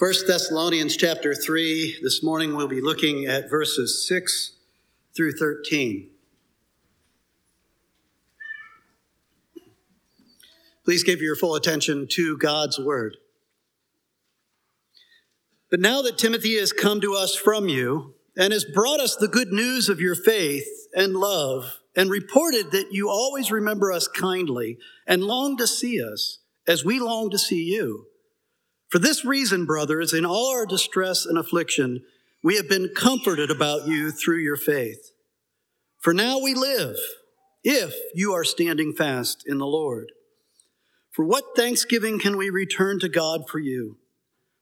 First Thessalonians chapter 3. This morning we'll be looking at verses 6 through 13. Please give your full attention to God's word. But now that Timothy has come to us from you and has brought us the good news of your faith and love and reported that you always remember us kindly and long to see us as we long to see you, for this reason, brothers, in all our distress and affliction, we have been comforted about you through your faith. For now we live, if you are standing fast in the Lord. For what thanksgiving can we return to God for you?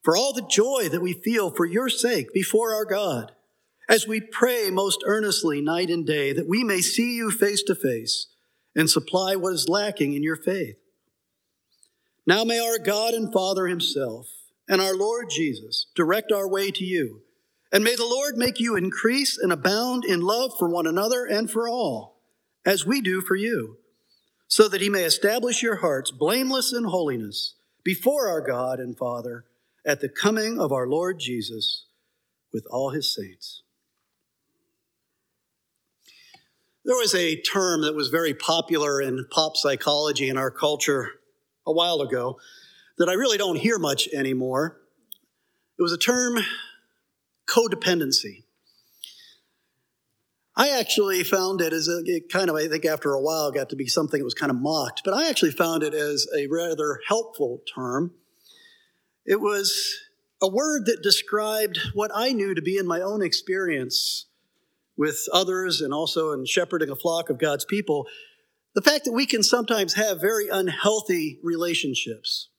For all the joy that we feel for your sake before our God, as we pray most earnestly night and day that we may see you face to face and supply what is lacking in your faith now may our God and Father Himself and our Lord Jesus direct our way to you. And may the Lord make you increase and abound in love for one another and for all, as we do for you, so that He may establish your hearts blameless in holiness before our God and Father at the coming of our Lord Jesus with all His saints. There was a term that was very popular in pop psychology in our culture a while ago that I really don't hear much anymore. It was a term codependency. I actually found it as a it kind of, I think after a while, got to be something that was kind of mocked, but I actually found it as a rather helpful term. It was a word that described what I knew to be in my own experience with others and also in shepherding a flock of God's people the fact that we can sometimes have very unhealthy relationships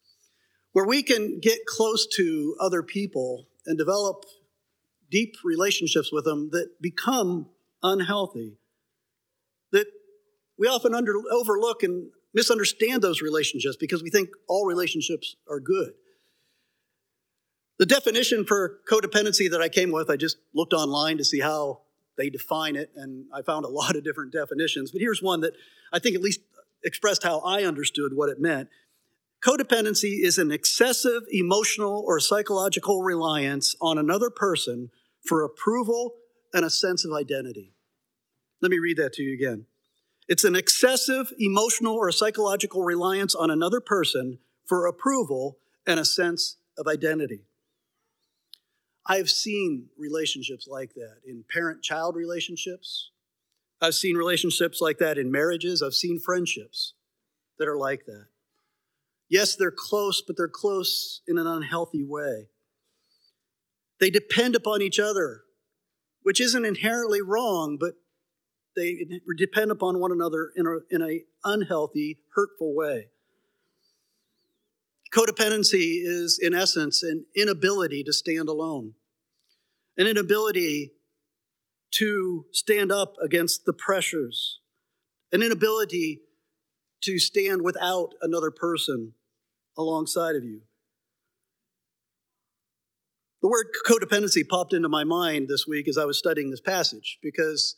where we can get close to other people and develop deep relationships with them that become unhealthy. That we often under, overlook and misunderstand those relationships because we think all relationships are good. The definition for codependency that I came with, I just looked online to see how they define it, and I found a lot of different definitions. But here's one that I think at least expressed how I understood what it meant. Codependency is an excessive emotional or psychological reliance on another person for approval and a sense of identity. Let me read that to you again. It's an excessive emotional or psychological reliance on another person for approval and a sense of identity. I've seen relationships like that in parent child relationships. I've seen relationships like that in marriages. I've seen friendships that are like that. Yes, they're close, but they're close in an unhealthy way. They depend upon each other, which isn't inherently wrong, but they depend upon one another in an in a unhealthy, hurtful way. Codependency is, in essence, an inability to stand alone, an inability to stand up against the pressures, an inability to stand without another person alongside of you. The word codependency popped into my mind this week as I was studying this passage because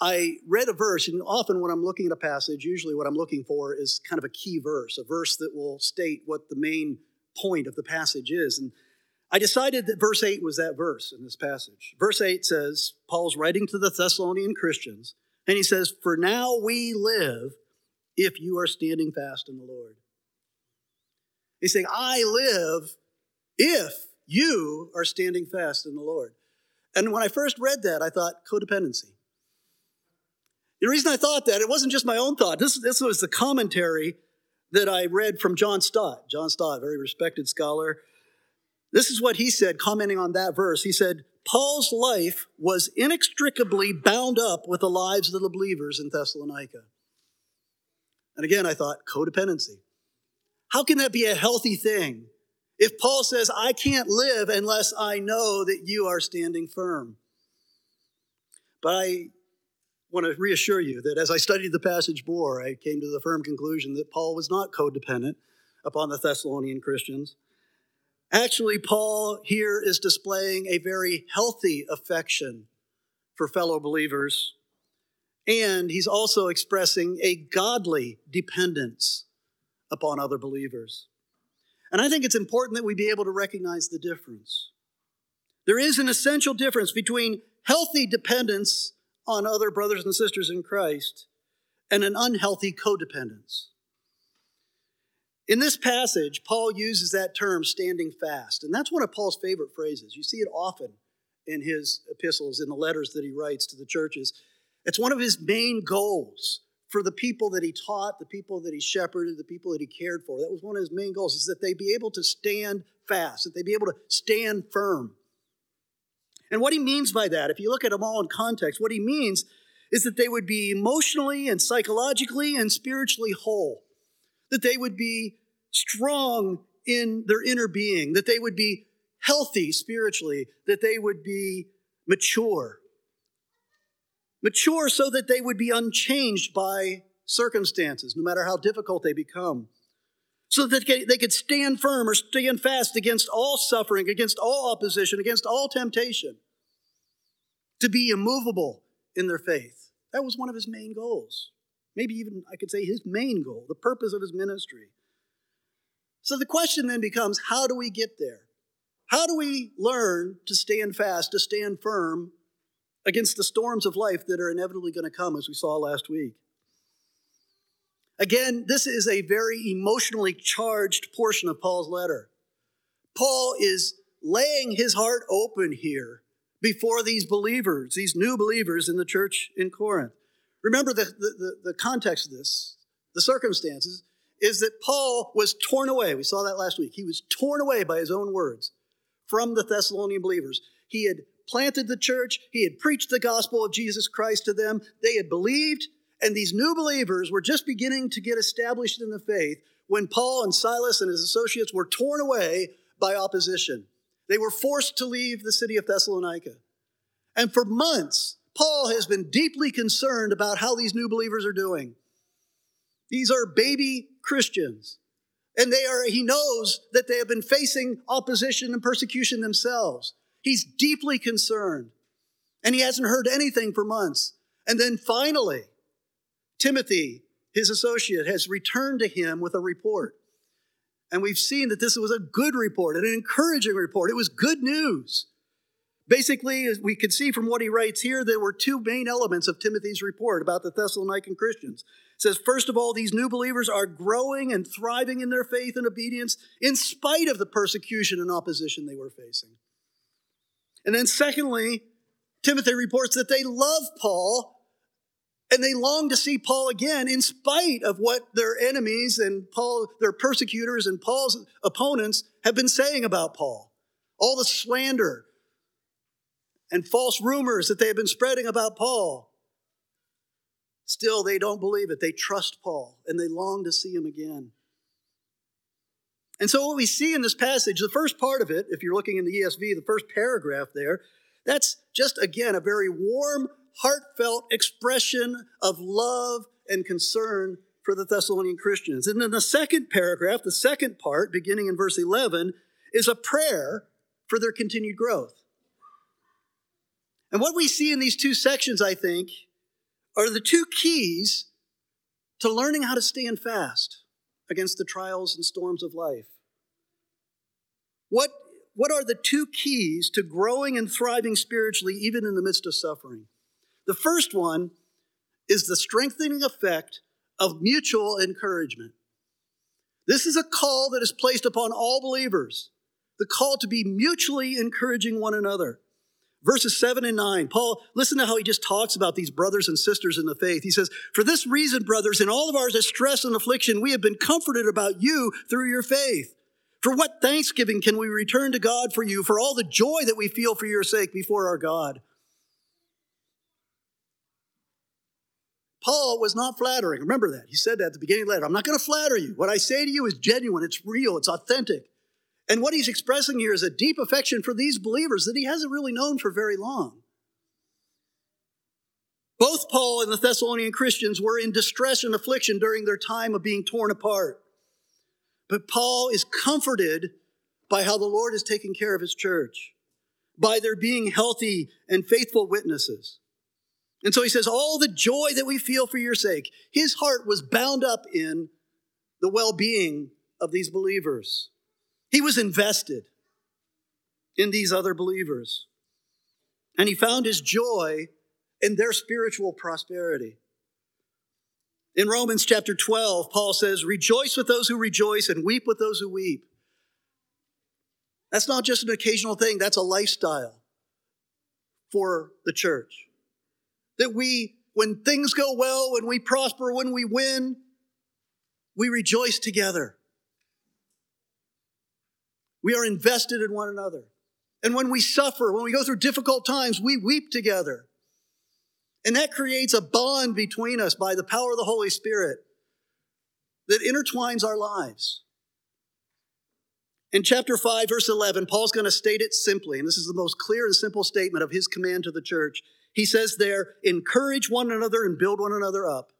I read a verse, and often when I'm looking at a passage, usually what I'm looking for is kind of a key verse, a verse that will state what the main point of the passage is. And I decided that verse 8 was that verse in this passage. Verse 8 says, Paul's writing to the Thessalonian Christians, and he says, For now we live if you are standing fast in the Lord. He's saying, I live if you are standing fast in the Lord. And when I first read that, I thought codependency. The reason I thought that, it wasn't just my own thought. This, this was the commentary that I read from John Stott. John Stott, very respected scholar. This is what he said, commenting on that verse. He said, Paul's life was inextricably bound up with the lives of the believers in Thessalonica. And again, I thought, codependency. How can that be a healthy thing? If Paul says, I can't live unless I know that you are standing firm. But I want to reassure you that as I studied the passage more, I came to the firm conclusion that Paul was not codependent upon the Thessalonian Christians. Actually, Paul here is displaying a very healthy affection for fellow believers, and he's also expressing a godly dependence upon other believers. And I think it's important that we be able to recognize the difference. There is an essential difference between healthy dependence on other brothers and sisters in Christ and an unhealthy codependence. In this passage, Paul uses that term standing fast, and that's one of Paul's favorite phrases. You see it often in his epistles, in the letters that he writes to the churches. It's one of his main goals for the people that he taught, the people that he shepherded, the people that he cared for. That was one of his main goals, is that they be able to stand fast, that they be able to stand firm. And what he means by that, if you look at them all in context, what he means is that they would be emotionally and psychologically and spiritually whole, that they would be strong in their inner being, that they would be healthy spiritually, that they would be mature. Mature so that they would be unchanged by circumstances, no matter how difficult they become. So that they could stand firm or stand fast against all suffering, against all opposition, against all temptation. To be immovable in their faith. That was one of his main goals. Maybe even I could say his main goal, the purpose of his ministry. So the question then becomes how do we get there? How do we learn to stand fast, to stand firm against the storms of life that are inevitably going to come, as we saw last week? Again, this is a very emotionally charged portion of Paul's letter. Paul is laying his heart open here before these believers, these new believers in the church in Corinth. Remember the, the, the, context of this, the circumstances, is that Paul was torn away. We saw that last week. He was torn away by his own words from the Thessalonian believers. He had planted the church, he had preached the gospel of Jesus Christ to them, they had believed, and these new believers were just beginning to get established in the faith when Paul and Silas and his associates were torn away by opposition. They were forced to leave the city of Thessalonica. And for months, Paul has been deeply concerned about how these new believers are doing. These are baby Christians. And they are, he knows that they have been facing opposition and persecution themselves. He's deeply concerned. And he hasn't heard anything for months. And then finally, Timothy, his associate, has returned to him with a report. And we've seen that this was a good report, an encouraging report. It was good news. Basically, as we can see from what he writes here, there were two main elements of Timothy's report about the Thessalonian Christians. It says, first of all, these new believers are growing and thriving in their faith and obedience in spite of the persecution and opposition they were facing. And then, secondly, Timothy reports that they love Paul and they long to see Paul again in spite of what their enemies and Paul, their persecutors and Paul's opponents have been saying about Paul. All the slander and false rumors that they have been spreading about Paul. Still, they don't believe it. They trust Paul and they long to see him again. And so, what we see in this passage, the first part of it, if you're looking in the ESV, the first paragraph there, that's just again a very warm, heartfelt expression of love and concern for the Thessalonian Christians. And then the second paragraph, the second part, beginning in verse 11, is a prayer for their continued growth. And what we see in these two sections, I think, are the two keys to learning how to stand fast against the trials and storms of life. What, what are the two keys to growing and thriving spiritually, even in the midst of suffering? The first one is the strengthening effect of mutual encouragement. This is a call that is placed upon all believers the call to be mutually encouraging one another. Verses 7 and 9, Paul, listen to how he just talks about these brothers and sisters in the faith. He says, For this reason, brothers, in all of our distress and affliction, we have been comforted about you through your faith. For what thanksgiving can we return to God for you, for all the joy that we feel for your sake before our God? Paul was not flattering. Remember that. He said that at the beginning of the letter. I'm not going to flatter you. What I say to you is genuine, it's real, it's authentic. And what he's expressing here is a deep affection for these believers that he hasn't really known for very long. Both Paul and the Thessalonian Christians were in distress and affliction during their time of being torn apart. But Paul is comforted by how the Lord is taking care of his church, by their being healthy and faithful witnesses. And so he says, All the joy that we feel for your sake, his heart was bound up in the well being of these believers. He was invested in these other believers. And he found his joy in their spiritual prosperity. In Romans chapter 12, Paul says, Rejoice with those who rejoice and weep with those who weep. That's not just an occasional thing, that's a lifestyle for the church. That we, when things go well, when we prosper, when we win, we rejoice together. We are invested in one another. And when we suffer, when we go through difficult times, we weep together. And that creates a bond between us by the power of the Holy Spirit that intertwines our lives. In chapter 5, verse 11, Paul's going to state it simply, and this is the most clear and simple statement of his command to the church. He says there, encourage one another and build one another up.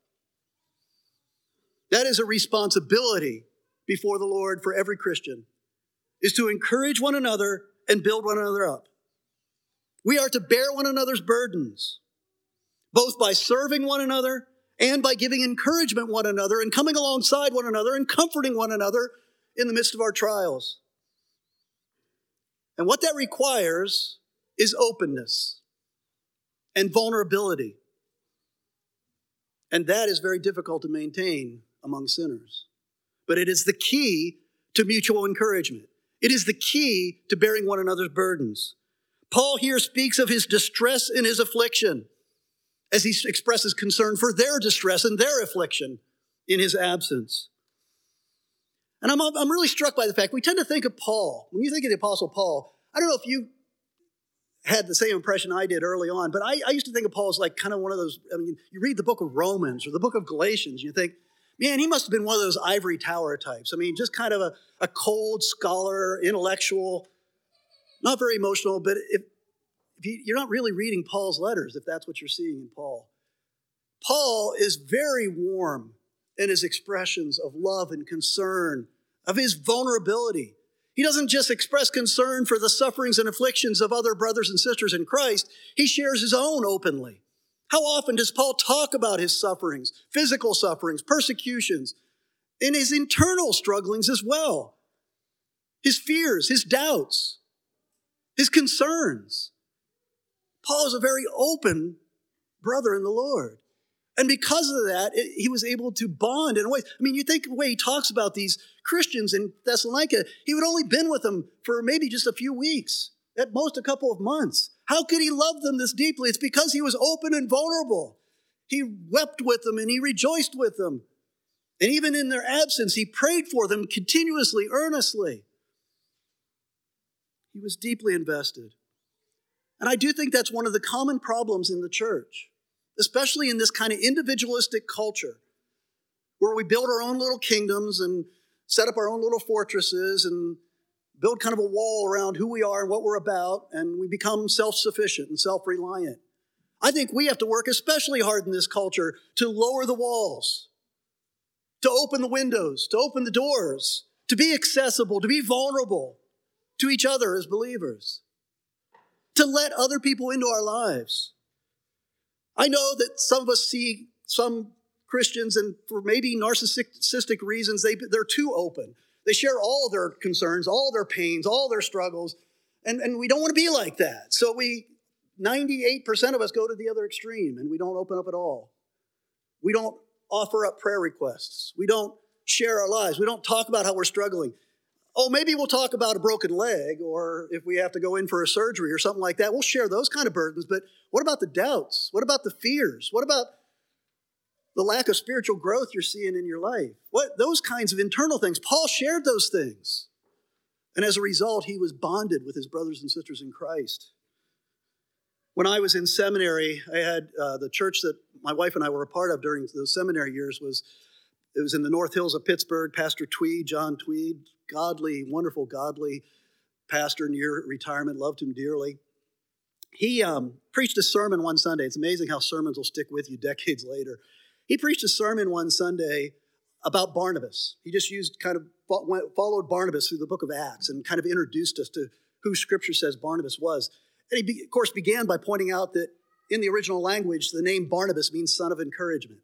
That is a responsibility before the Lord for every Christian, is to encourage one another and build one another up. We are to bear one another's burdens, both by serving one another and by giving encouragement one another and coming alongside one another and comforting one another in the midst of our trials. And what that requires is openness and vulnerability. And that is very difficult to maintain among sinners. But it is the key to mutual encouragement. It is the key to bearing one another's burdens. Paul here speaks of his distress and his affliction as he expresses concern for their distress and their affliction in his absence. And I'm, I'm really struck by the fact we tend to think of Paul. When you think of the Apostle Paul, I don't know if you had the same impression I did early on, but I, I used to think of Paul as like kind of one of those. I mean, you read the book of Romans or the book of Galatians, you think, man, he must have been one of those ivory tower types. I mean, just kind of a, a cold scholar, intellectual, not very emotional, but if, if you, you're not really reading Paul's letters, if that's what you're seeing in Paul. Paul is very warm in his expressions of love and concern, of his vulnerability. He doesn't just express concern for the sufferings and afflictions of other brothers and sisters in Christ, he shares his own openly. How often does Paul talk about his sufferings, physical sufferings, persecutions, and his internal strugglings as well? His fears, his doubts, his concerns. Paul is a very open brother in the Lord. And because of that, it, he was able to bond in a way. I mean, you think the way he talks about these Christians in Thessalonica, he would only been with them for maybe just a few weeks, at most a couple of months. How could he love them this deeply? It's because he was open and vulnerable. He wept with them and he rejoiced with them. And even in their absence, he prayed for them continuously, earnestly. He was deeply invested. And I do think that's one of the common problems in the church, especially in this kind of individualistic culture where we build our own little kingdoms and set up our own little fortresses and build kind of a wall around who we are and what we're about, and we become self sufficient and self reliant. I think we have to work especially hard in this culture to lower the walls, to open the windows, to open the doors, to be accessible, to be vulnerable to each other as believers, to let other people into our lives. I know that some of us see some Christians, and for maybe narcissistic reasons, they, they're too open. They share all their concerns, all their pains, all their struggles. And, and we don't want to be like that. So we, 98% of us go to the other extreme and we don't open up at all. We don't offer up prayer requests. We don't share our lives. We don't talk about how we're struggling. Oh, maybe we'll talk about a broken leg or if we have to go in for a surgery or something like that. We'll share those kind of burdens. But what about the doubts? What about the fears? What about the lack of spiritual growth you're seeing in your life. What those kinds of internal things. Paul shared those things. And as a result, he was bonded with his brothers and sisters in Christ. When I was in seminary, I had uh, the church that my wife and I were a part of during those seminary years was it was in the North Hills of Pittsburgh. Pastor Tweed, John Tweed, godly, wonderful, godly pastor near retirement, loved him dearly. He um, preached a sermon one Sunday. It's amazing how sermons will stick with you decades later. He preached a sermon one Sunday about Barnabas. He just used kind of followed Barnabas through the book of Acts and kind of introduced us to who Scripture says Barnabas was. And he, of course, began by pointing out that in the original language, the name Barnabas means son of encouragement.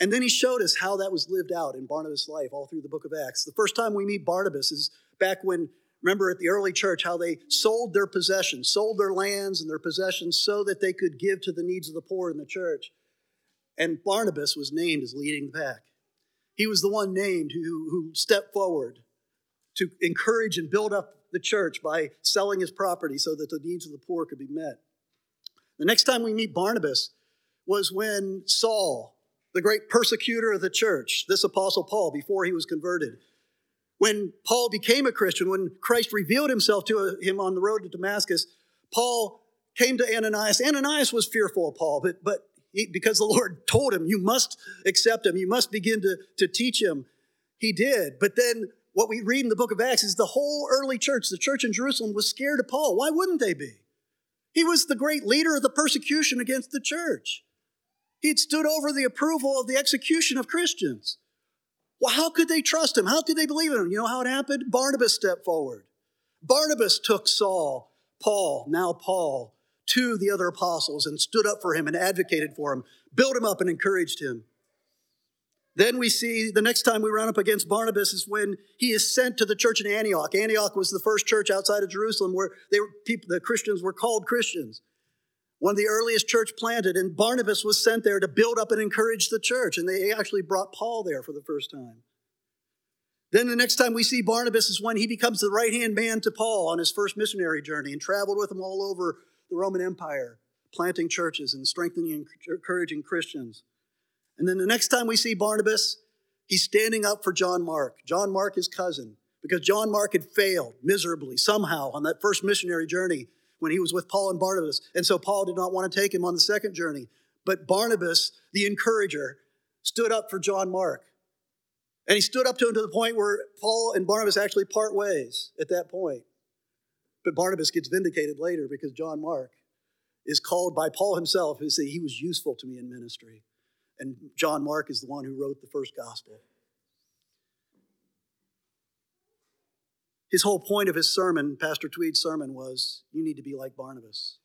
And then he showed us how that was lived out in Barnabas' life all through the book of Acts. The first time we meet Barnabas is Back when, remember at the early church, how they sold their possessions, sold their lands and their possessions so that they could give to the needs of the poor in the church. And Barnabas was named as leading the pack. He was the one named who, who stepped forward to encourage and build up the church by selling his property so that the needs of the poor could be met. The next time we meet Barnabas was when Saul, the great persecutor of the church, this apostle Paul, before he was converted, when Paul became a Christian, when Christ revealed himself to him on the road to Damascus, Paul came to Ananias. Ananias was fearful of Paul, but, but he, because the Lord told him, You must accept him, you must begin to, to teach him. He did. But then what we read in the book of Acts is the whole early church, the church in Jerusalem, was scared of Paul. Why wouldn't they be? He was the great leader of the persecution against the church. He'd stood over the approval of the execution of Christians. Well, how could they trust him? How could they believe in him? You know how it happened? Barnabas stepped forward. Barnabas took Saul, Paul, now Paul, to the other apostles and stood up for him and advocated for him, built him up and encouraged him. Then we see the next time we run up against Barnabas is when he is sent to the church in Antioch. Antioch was the first church outside of Jerusalem where they were, people, the Christians were called Christians. One of the earliest church planted, and Barnabas was sent there to build up and encourage the church. And they actually brought Paul there for the first time. Then the next time we see Barnabas is when he becomes the right hand man to Paul on his first missionary journey and traveled with him all over the Roman Empire, planting churches and strengthening and encouraging Christians. And then the next time we see Barnabas, he's standing up for John Mark. John Mark, his cousin, because John Mark had failed miserably somehow on that first missionary journey when he was with Paul and Barnabas. And so Paul did not want to take him on the second journey. But Barnabas, the encourager, stood up for John Mark. And he stood up to him to the point where Paul and Barnabas actually part ways at that point. But Barnabas gets vindicated later because John Mark is called by Paul himself, who said he was useful to me in ministry. And John Mark is the one who wrote the first gospel. His whole point of his sermon, Pastor Tweed's sermon, was you need to be like Barnabas.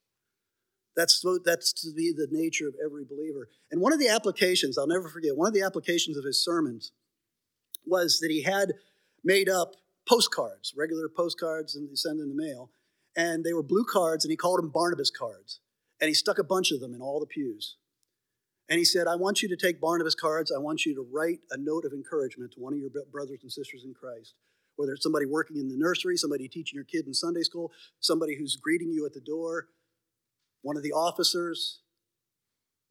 That's, that's to be the nature of every believer. And one of the applications, I'll never forget, one of the applications of his sermons was that he had made up postcards, regular postcards, and they send in the mail. And they were blue cards, and he called them Barnabas cards. And he stuck a bunch of them in all the pews. And he said, I want you to take Barnabas cards. I want you to write a note of encouragement to one of your brothers and sisters in Christ. Whether it's somebody working in the nursery, somebody teaching your kid in Sunday school, somebody who's greeting you at the door, one of the officers.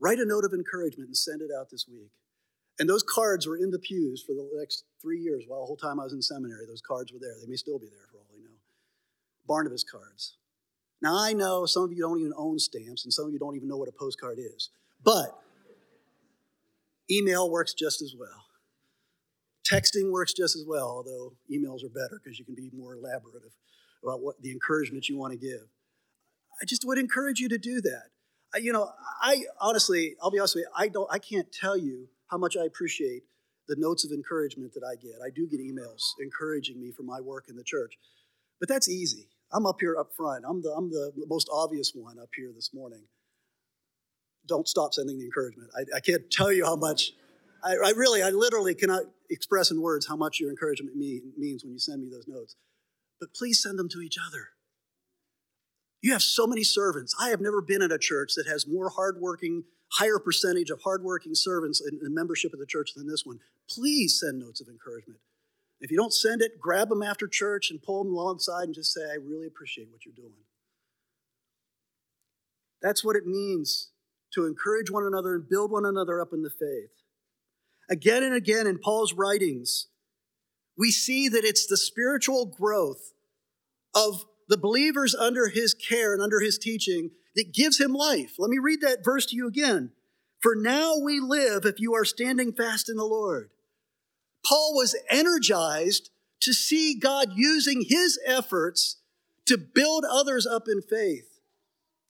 Write a note of encouragement and send it out this week. And those cards were in the pews for the next three years while the whole time I was in seminary. Those cards were there. They may still be there for all I know. Barnabas cards. Now, I know some of you don't even own stamps, and some of you don't even know what a postcard is. But Email works just as well. Texting works just as well, although emails are better because you can be more elaborative about what the encouragement you want to give. I just would encourage you to do that. I, you know, I honestly, I'll be honest with you, I don't, I can't tell you how much I appreciate the notes of encouragement that I get. I do get emails encouraging me for my work in the church, but that's easy. I'm up here up front. I'm the, I'm the most obvious one up here this morning don't stop sending the encouragement. I, I can't tell you how much, I, I, really, I literally cannot express in words how much your encouragement mean, means when you send me those notes. But please send them to each other. You have so many servants. I have never been in a church that has more hardworking, higher percentage of hardworking servants in the membership of the church than this one. Please send notes of encouragement. If you don't send it, grab them after church and pull them alongside and just say, I really appreciate what you're doing. That's what it means to encourage one another and build one another up in the faith. Again and again in Paul's writings, we see that it's the spiritual growth of the believers under his care and under his teaching that gives him life. Let me read that verse to you again. For now we live if you are standing fast in the Lord. Paul was energized to see God using his efforts to build others up in faith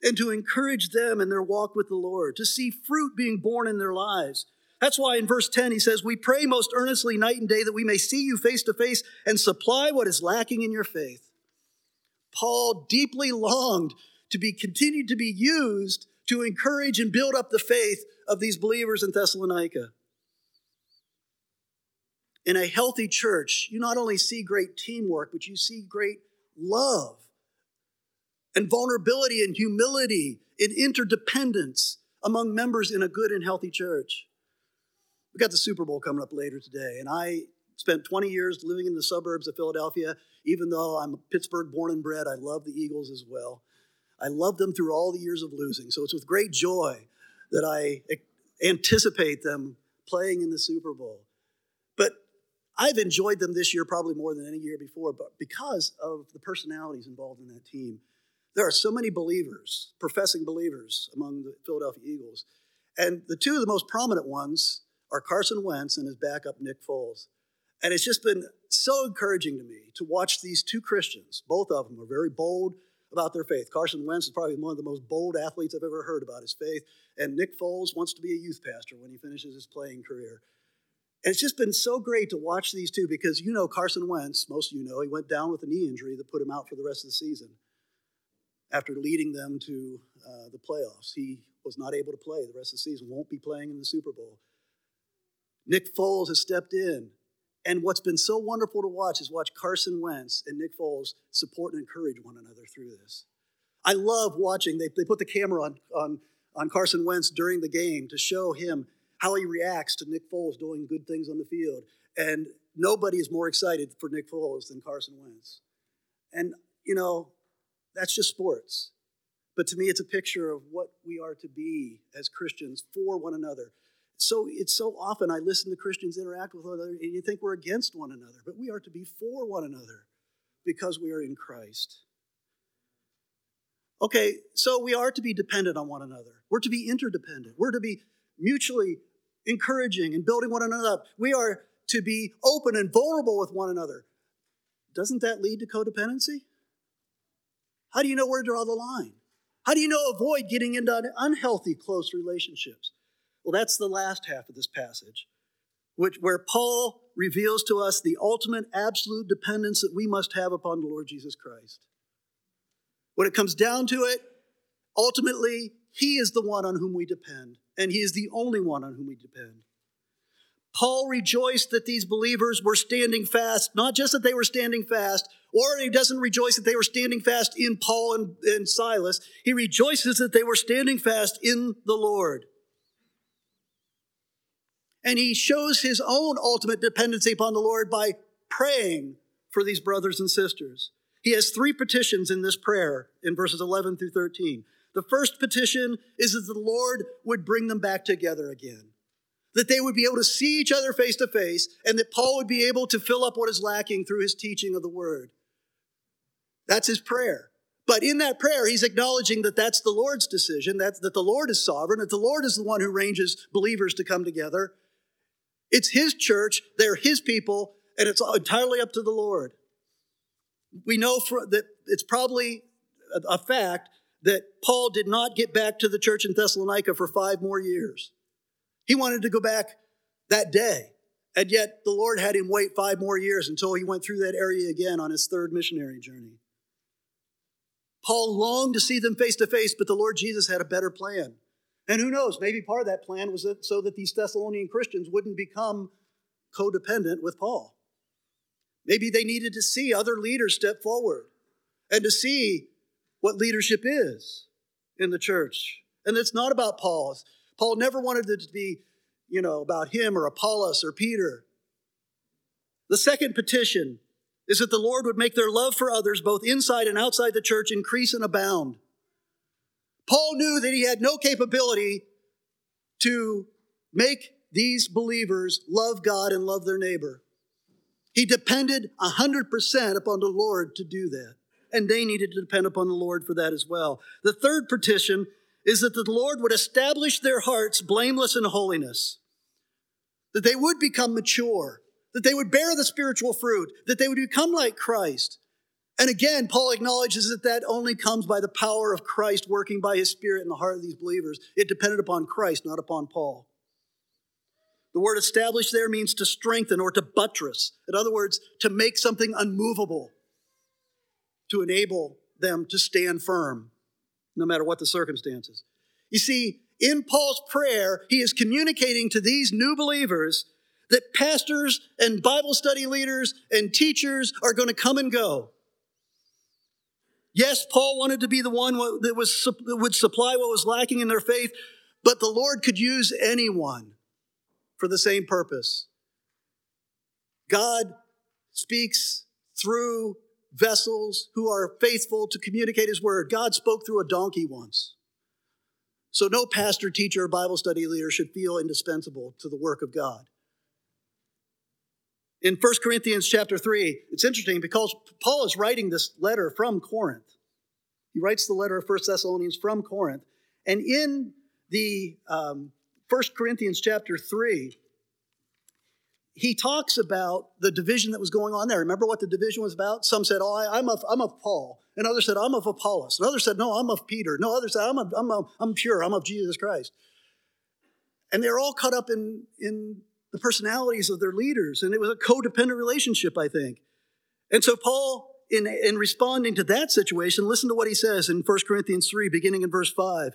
and to encourage them in their walk with the Lord, to see fruit being born in their lives. That's why in verse 10 he says, We pray most earnestly night and day that we may see you face to face and supply what is lacking in your faith. Paul deeply longed to be continued to be used to encourage and build up the faith of these believers in Thessalonica. In a healthy church, you not only see great teamwork, but you see great love and vulnerability and humility and interdependence among members in a good and healthy church. We got the Super Bowl coming up later today, and I spent 20 years living in the suburbs of Philadelphia. Even though I'm Pittsburgh born and bred, I love the Eagles as well. I love them through all the years of losing. So it's with great joy that I anticipate them playing in the Super Bowl. But I've enjoyed them this year probably more than any year before, but because of the personalities involved in that team. There are so many believers, professing believers among the Philadelphia Eagles. And the two of the most prominent ones are Carson Wentz and his backup, Nick Foles. And it's just been so encouraging to me to watch these two Christians. Both of them are very bold about their faith. Carson Wentz is probably one of the most bold athletes I've ever heard about his faith. And Nick Foles wants to be a youth pastor when he finishes his playing career. And it's just been so great to watch these two because you know Carson Wentz, most of you know, he went down with a knee injury that put him out for the rest of the season after leading them to uh, the playoffs. He was not able to play the rest of the season, won't be playing in the Super Bowl. Nick Foles has stepped in. And what's been so wonderful to watch is watch Carson Wentz and Nick Foles support and encourage one another through this. I love watching, they, they put the camera on, on, on Carson Wentz during the game to show him how he reacts to Nick Foles doing good things on the field. And nobody is more excited for Nick Foles than Carson Wentz. And, you know, that's just sports. But to me, it's a picture of what we are to be as Christians for one another. So it's so often I listen to Christians interact with one another, and you think we're against one another, but we are to be for one another because we are in Christ. Okay, so we are to be dependent on one another. We're to be interdependent. We're to be mutually encouraging and building one another up. We are to be open and vulnerable with one another. Doesn't that lead to codependency? How do you know where to draw the line? How do you know avoid getting into unhealthy close relationships? Well, that's the last half of this passage, which where Paul reveals to us the ultimate absolute dependence that we must have upon the Lord Jesus Christ. When it comes down to it, ultimately, he is the one on whom we depend, and he is the only one on whom we depend. Paul rejoiced that these believers were standing fast, not just that they were standing fast, or he doesn't rejoice that they were standing fast in Paul and, and Silas. He rejoices that they were standing fast in the Lord. And he shows his own ultimate dependency upon the Lord by praying for these brothers and sisters. He has three petitions in this prayer in verses 11 through 13. The first petition is that the Lord would bring them back together again that they would be able to see each other face to face, and that Paul would be able to fill up what is lacking through his teaching of the word. That's his prayer. But in that prayer, he's acknowledging that that's the Lord's decision, that, that the Lord is sovereign, that the Lord is the one who ranges believers to come together. It's his church, they're his people, and it's entirely up to the Lord. We know for, that it's probably a, a fact that Paul did not get back to the church in Thessalonica for five more years. He wanted to go back that day. And yet the Lord had him wait five more years until he went through that area again on his third missionary journey. Paul longed to see them face to face, but the Lord Jesus had a better plan. And who knows, maybe part of that plan was that so that these Thessalonian Christians wouldn't become codependent with Paul. Maybe they needed to see other leaders step forward and to see what leadership is in the church. And it's not about Paul's. Paul never wanted it to be, you know, about him or Apollos or Peter. The second petition is that the Lord would make their love for others, both inside and outside the church, increase and abound. Paul knew that he had no capability to make these believers love God and love their neighbor. He depended 100% upon the Lord to do that. And they needed to depend upon the Lord for that as well. The third petition is that the Lord would establish their hearts blameless in holiness, that they would become mature, that they would bear the spiritual fruit, that they would become like Christ. And again, Paul acknowledges that that only comes by the power of Christ working by his Spirit in the heart of these believers. It depended upon Christ, not upon Paul. The word established there means to strengthen or to buttress. In other words, to make something unmovable, to enable them to stand firm no matter what the circumstances. You see, in Paul's prayer, he is communicating to these new believers that pastors and Bible study leaders and teachers are going to come and go. Yes, Paul wanted to be the one that, was, that would supply what was lacking in their faith, but the Lord could use anyone for the same purpose. God speaks through vessels who are faithful to communicate his word. God spoke through a donkey once. So no pastor, teacher, or Bible study leader should feel indispensable to the work of God. In 1 Corinthians chapter 3, it's interesting because Paul is writing this letter from Corinth. He writes the letter of 1 Thessalonians from Corinth. And in the um, 1 Corinthians chapter 3, he talks about the division that was going on there. Remember what the division was about? Some said, Oh, I, am of, I'm of Paul. And others said, I'm of Apollos. And others said, No, I'm of Peter. No, others said, I'm, of, I'm, of, I'm pure. I'm of Jesus Christ. And they're all caught up in, in the personalities of their leaders. And it was a codependent relationship, I think. And so Paul, in, in responding to that situation, listen to what he says in 1 Corinthians 3, beginning in verse 5.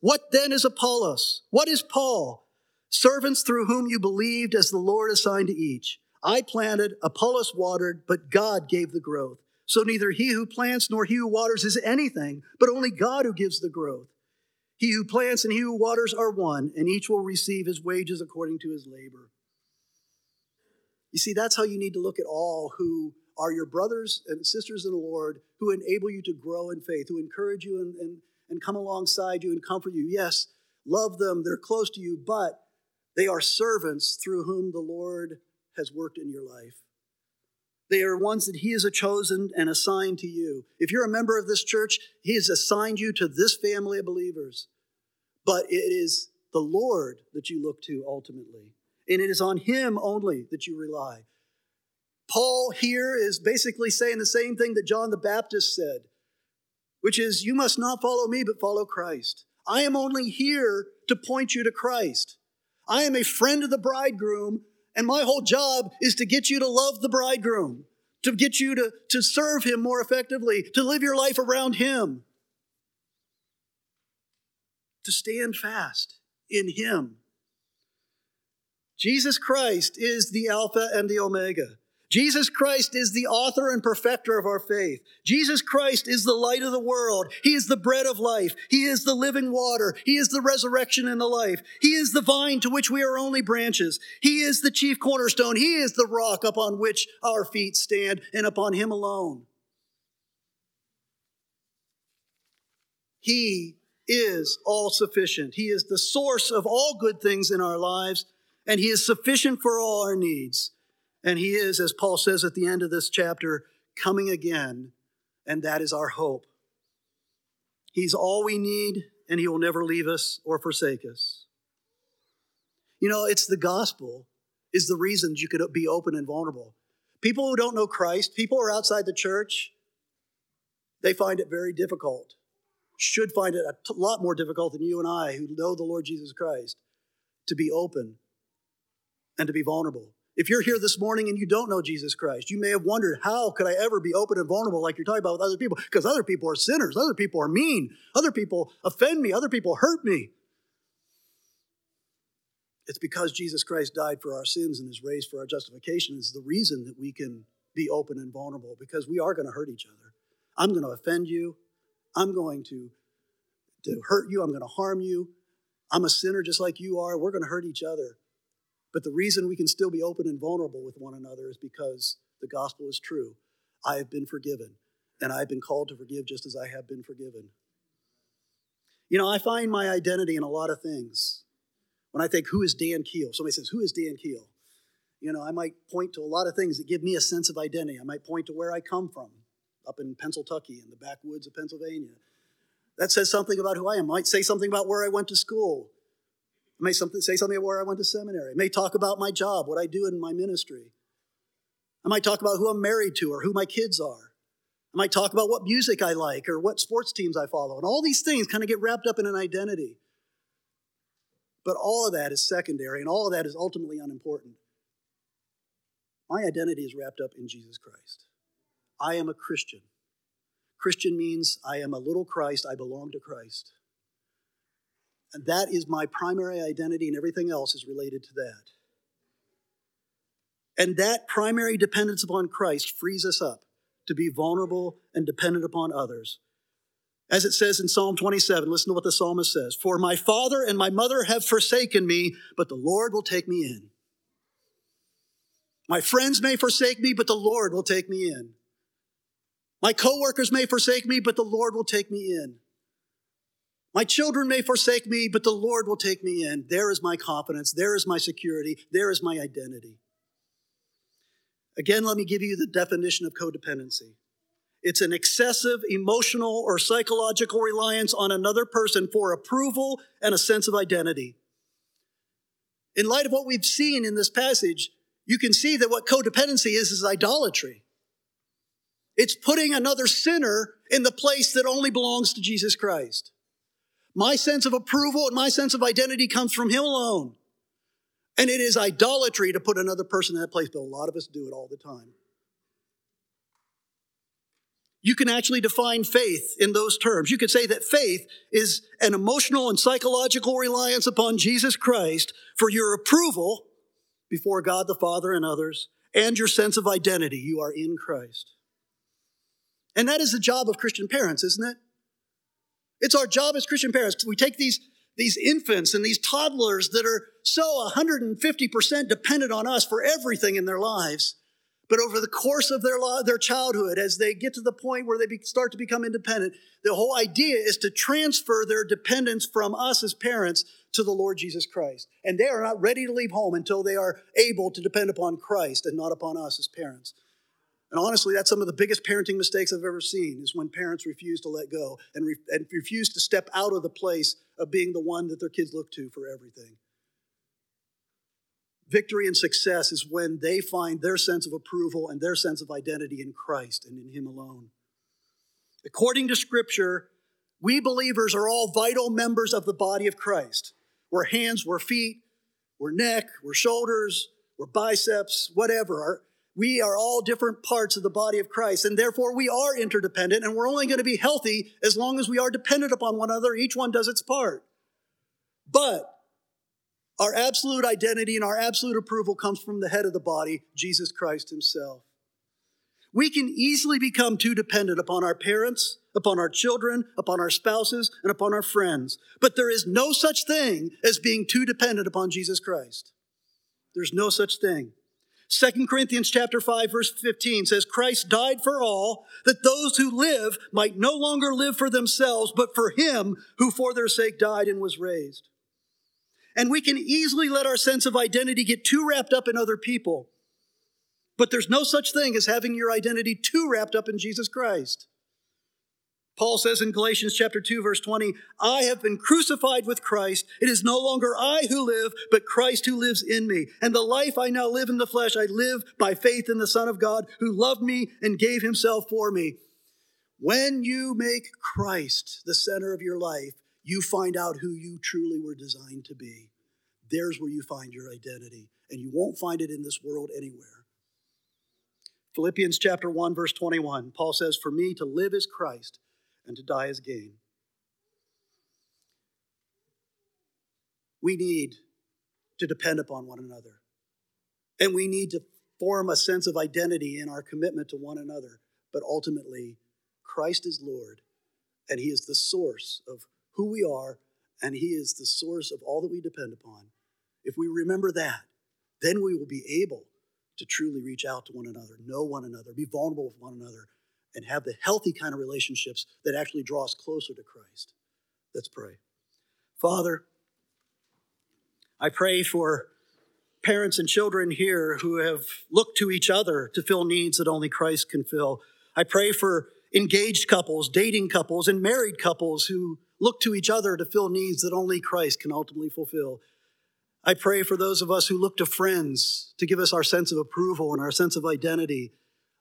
What then is Apollos? What is Paul? Servants through whom you believed as the Lord assigned to each. I planted, Apollos watered, but God gave the growth. So neither he who plants nor he who waters is anything, but only God who gives the growth. He who plants and he who waters are one, and each will receive his wages according to his labor. You see, that's how you need to look at all who are your brothers and sisters in the Lord, who enable you to grow in faith, who encourage you and, and, and come alongside you and comfort you. Yes, love them, they're close to you, but they are servants through whom the Lord has worked in your life. They are ones that He has chosen and assigned to you. If you're a member of this church, He has assigned you to this family of believers. But it is the Lord that you look to ultimately, and it is on Him only that you rely. Paul here is basically saying the same thing that John the Baptist said, which is, You must not follow me, but follow Christ. I am only here to point you to Christ. I am a friend of the bridegroom, and my whole job is to get you to love the bridegroom, to get you to, to serve him more effectively, to live your life around him, to stand fast in him. Jesus Christ is the Alpha and the Omega. Jesus Christ is the author and perfecter of our faith. Jesus Christ is the light of the world. He is the bread of life. He is the living water. He is the resurrection and the life. He is the vine to which we are only branches. He is the chief cornerstone. He is the rock upon which our feet stand and upon Him alone. He is all sufficient. He is the source of all good things in our lives, and He is sufficient for all our needs. And he is, as Paul says at the end of this chapter, coming again, and that is our hope. He's all we need, and he will never leave us or forsake us. You know, it's the gospel is the reason you could be open and vulnerable. People who don't know Christ, people who are outside the church, they find it very difficult. Should find it a lot more difficult than you and I who know the Lord Jesus Christ to be open and to be vulnerable. If you're here this morning and you don't know Jesus Christ, you may have wondered, how could I ever be open and vulnerable like you're talking about with other people? Because other people are sinners, other people are mean, other people offend me, other people hurt me. It's because Jesus Christ died for our sins and is raised for our justification is the reason that we can be open and vulnerable because we are going to hurt each other. I'm going to offend you. I'm going to, to hurt you. I'm going to harm you. I'm a sinner just like you are. We're going to hurt each other. But the reason we can still be open and vulnerable with one another is because the gospel is true. I have been forgiven, and I've been called to forgive just as I have been forgiven. You know, I find my identity in a lot of things. When I think, who is Dan Keel? Somebody says, who is Dan Keel? You know, I might point to a lot of things that give me a sense of identity. I might point to where I come from, up in Pennsylvania, in the backwoods of Pennsylvania. That says something about who I am. I might say something about where I went to school. I may something, say something about where I went to seminary. I may talk about my job, what I do in my ministry. I might talk about who I'm married to or who my kids are. I might talk about what music I like or what sports teams I follow. And all these things kind of get wrapped up in an identity. But all of that is secondary and all of that is ultimately unimportant. My identity is wrapped up in Jesus Christ. I am a Christian. Christian means I am a little Christ, I belong to Christ. And that is my primary identity, and everything else is related to that. And that primary dependence upon Christ frees us up to be vulnerable and dependent upon others. As it says in Psalm 27, listen to what the psalmist says For my father and my mother have forsaken me, but the Lord will take me in. My friends may forsake me, but the Lord will take me in. My coworkers may forsake me, but the Lord will take me in. My children may forsake me, but the Lord will take me in. There is my confidence. There is my security. There is my identity. Again, let me give you the definition of codependency it's an excessive emotional or psychological reliance on another person for approval and a sense of identity. In light of what we've seen in this passage, you can see that what codependency is is idolatry. It's putting another sinner in the place that only belongs to Jesus Christ. My sense of approval and my sense of identity comes from Him alone. And it is idolatry to put another person in that place, but a lot of us do it all the time. You can actually define faith in those terms. You could say that faith is an emotional and psychological reliance upon Jesus Christ for your approval before God the Father and others, and your sense of identity. You are in Christ. And that is the job of Christian parents, isn't it? It's our job as Christian parents. We take these, these infants and these toddlers that are so 150% dependent on us for everything in their lives. But over the course of their, their childhood, as they get to the point where they start to become independent, the whole idea is to transfer their dependence from us as parents to the Lord Jesus Christ. And they are not ready to leave home until they are able to depend upon Christ and not upon us as parents. And honestly, that's some of the biggest parenting mistakes I've ever seen is when parents refuse to let go and, re- and refuse to step out of the place of being the one that their kids look to for everything. Victory and success is when they find their sense of approval and their sense of identity in Christ and in Him alone. According to Scripture, we believers are all vital members of the body of Christ. We're hands, we're feet, we're neck, we're shoulders, we're biceps, whatever. We are all different parts of the body of Christ, and therefore we are interdependent, and we're only going to be healthy as long as we are dependent upon one another. Each one does its part. But our absolute identity and our absolute approval comes from the head of the body, Jesus Christ Himself. We can easily become too dependent upon our parents, upon our children, upon our spouses, and upon our friends. But there is no such thing as being too dependent upon Jesus Christ. There's no such thing. 2 Corinthians chapter 5 verse 15 says Christ died for all that those who live might no longer live for themselves but for him who for their sake died and was raised. And we can easily let our sense of identity get too wrapped up in other people. But there's no such thing as having your identity too wrapped up in Jesus Christ. Paul says in Galatians chapter 2 verse 20, I have been crucified with Christ. It is no longer I who live, but Christ who lives in me. And the life I now live in the flesh, I live by faith in the Son of God who loved me and gave himself for me. When you make Christ the center of your life, you find out who you truly were designed to be. There's where you find your identity, and you won't find it in this world anywhere. Philippians chapter 1 verse 21, Paul says, "For me to live is Christ and to die is gain. We need to depend upon one another. And we need to form a sense of identity in our commitment to one another. But ultimately, Christ is Lord, and He is the source of who we are, and He is the source of all that we depend upon. If we remember that, then we will be able to truly reach out to one another, know one another, be vulnerable with one another, and have the healthy kind of relationships that actually draw us closer to Christ. Let's pray. Father, I pray for parents and children here who have looked to each other to fill needs that only Christ can fill. I pray for engaged couples, dating couples, and married couples who look to each other to fill needs that only Christ can ultimately fulfill. I pray for those of us who look to friends to give us our sense of approval and our sense of identity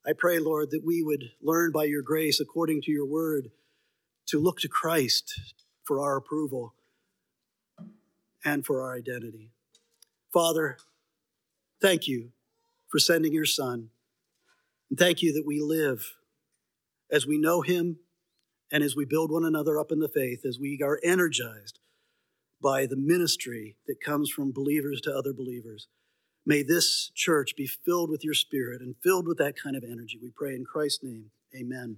I pray, Lord, that we would learn by your grace, according to your word, to look to Christ for our approval and for our identity. Father, thank you for sending your Son. And thank you that we live as we know him and as we build one another up in the faith, as we are energized by the ministry that comes from believers to other believers. May this church be filled with your spirit and filled with that kind of energy. We pray in Christ's name. Amen.